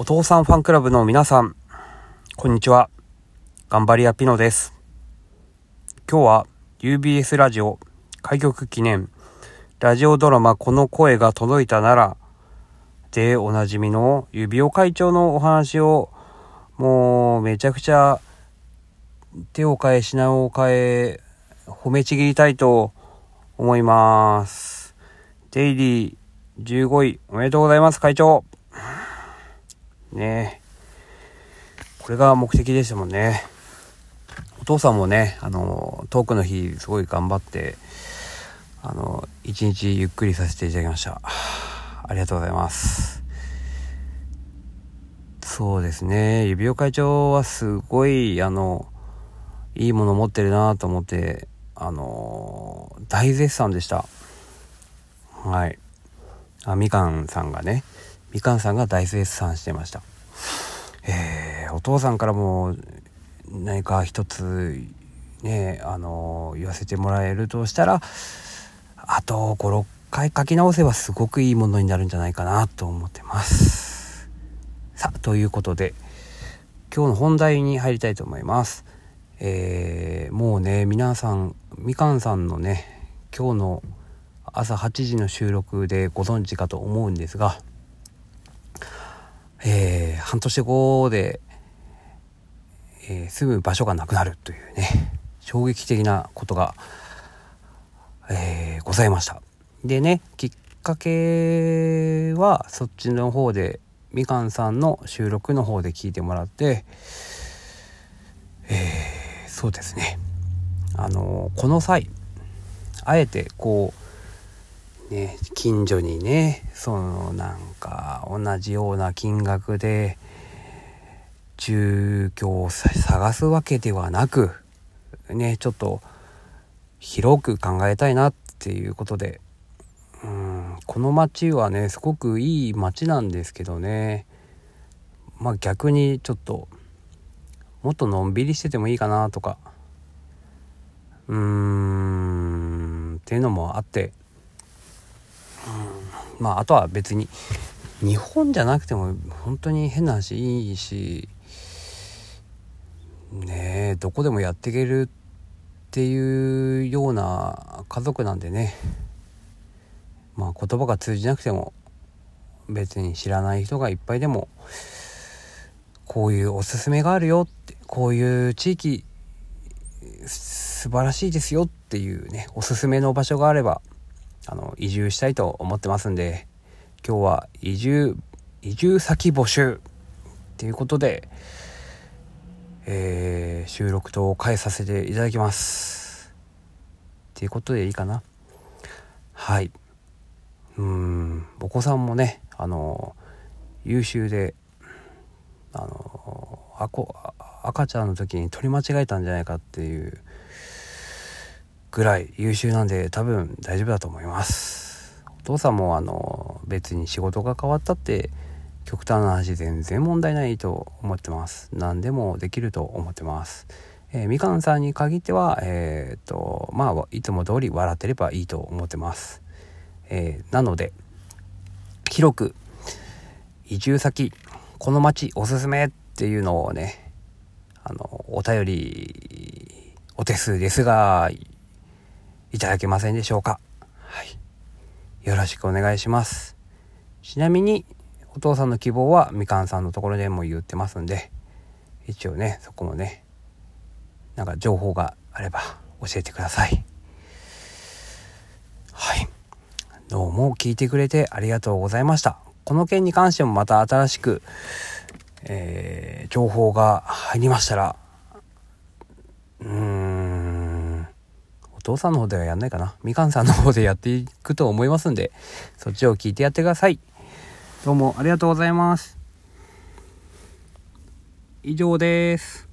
お父さんファンクラブの皆さん、こんにちは。頑張り屋ピノです。今日は UBS ラジオ開局記念ラジオドラマこの声が届いたならでおなじみの指輪会長のお話をもうめちゃくちゃ手を変え品を変え褒めちぎりたいと思います。デイリー15位おめでとうございます会長ねこれが目的でしたもんね。お父さんもね、あの、トークの日、すごい頑張って、あの、一日ゆっくりさせていただきました。ありがとうございます。そうですね、指輪会長はすごい、あの、いいもの持ってるなと思って、あの、大絶賛でした。はい。あ、みかんさんがね、みかんさんが大絶賛してました。えー、お父さんからも何か一つねあの言わせてもらえるとしたらあと56回書き直せばすごくいいものになるんじゃないかなと思ってます。さあということで今日の本題に入りたいと思います。えー、もうね皆さんみかんさんのね今日の朝8時の収録でご存知かと思うんですがえー、半年後で、えー、住む場所がなくなるというね衝撃的なことが、えー、ございました。でねきっかけはそっちの方でみかんさんの収録の方で聞いてもらってえー、そうですね。あのこの際あえてこうね、近所にねそのなんか同じような金額で住居を探すわけではなくねちょっと広く考えたいなっていうことでうんこの町はねすごくいい町なんですけどね。まあ逆にちょっともっとのんびりしててもいいかなとかうーんっていうのもあって、まああとは別に日本じゃなくても本当に変な話いいしねえどこでもやっていけるっていうような家族なんでね。まあ言葉が通じなくても別に知らない人がいっぱいでもこういうおすすめがあるよってこういう地域素晴らしいですよっていうねおすすめの場所があればあの移住したいと思ってますんで今日は移住移住先募集っていうことで、えー、収録と変えさせていただきます。っていうことでいいかな。はい。うんお子さんもねあの優秀であのあこ赤ちゃんの時に取り間違えたんじゃないかっていうぐらい優秀なんで多分大丈夫だと思います。お父さんもあの別に仕事が変わったって極端な話全然問題ないと思ってます。何でもできると思ってます。えー、みかんさんに限ってはえー、っとまあいつも通り笑ってればいいと思ってます。えー、なので広く移住先この町おすすめっていうのをねあのお便りお手数ですがいただけませんでしょうか？はい。よろしくお願いします。ちなみに、お父さんの希望はみかんさんのところでも言ってますんで、一応ね、そこもね、なんか情報があれば教えてください。はい。どうも聞いてくれてありがとうございました。この件に関してもまた新しく、えー、情報が入りましたら、うーん、お父さんの方ではやんないかな。みかんさんの方でやっていくと思いますんで、そっちを聞いてやってください。どうもありがとうございます。以上です。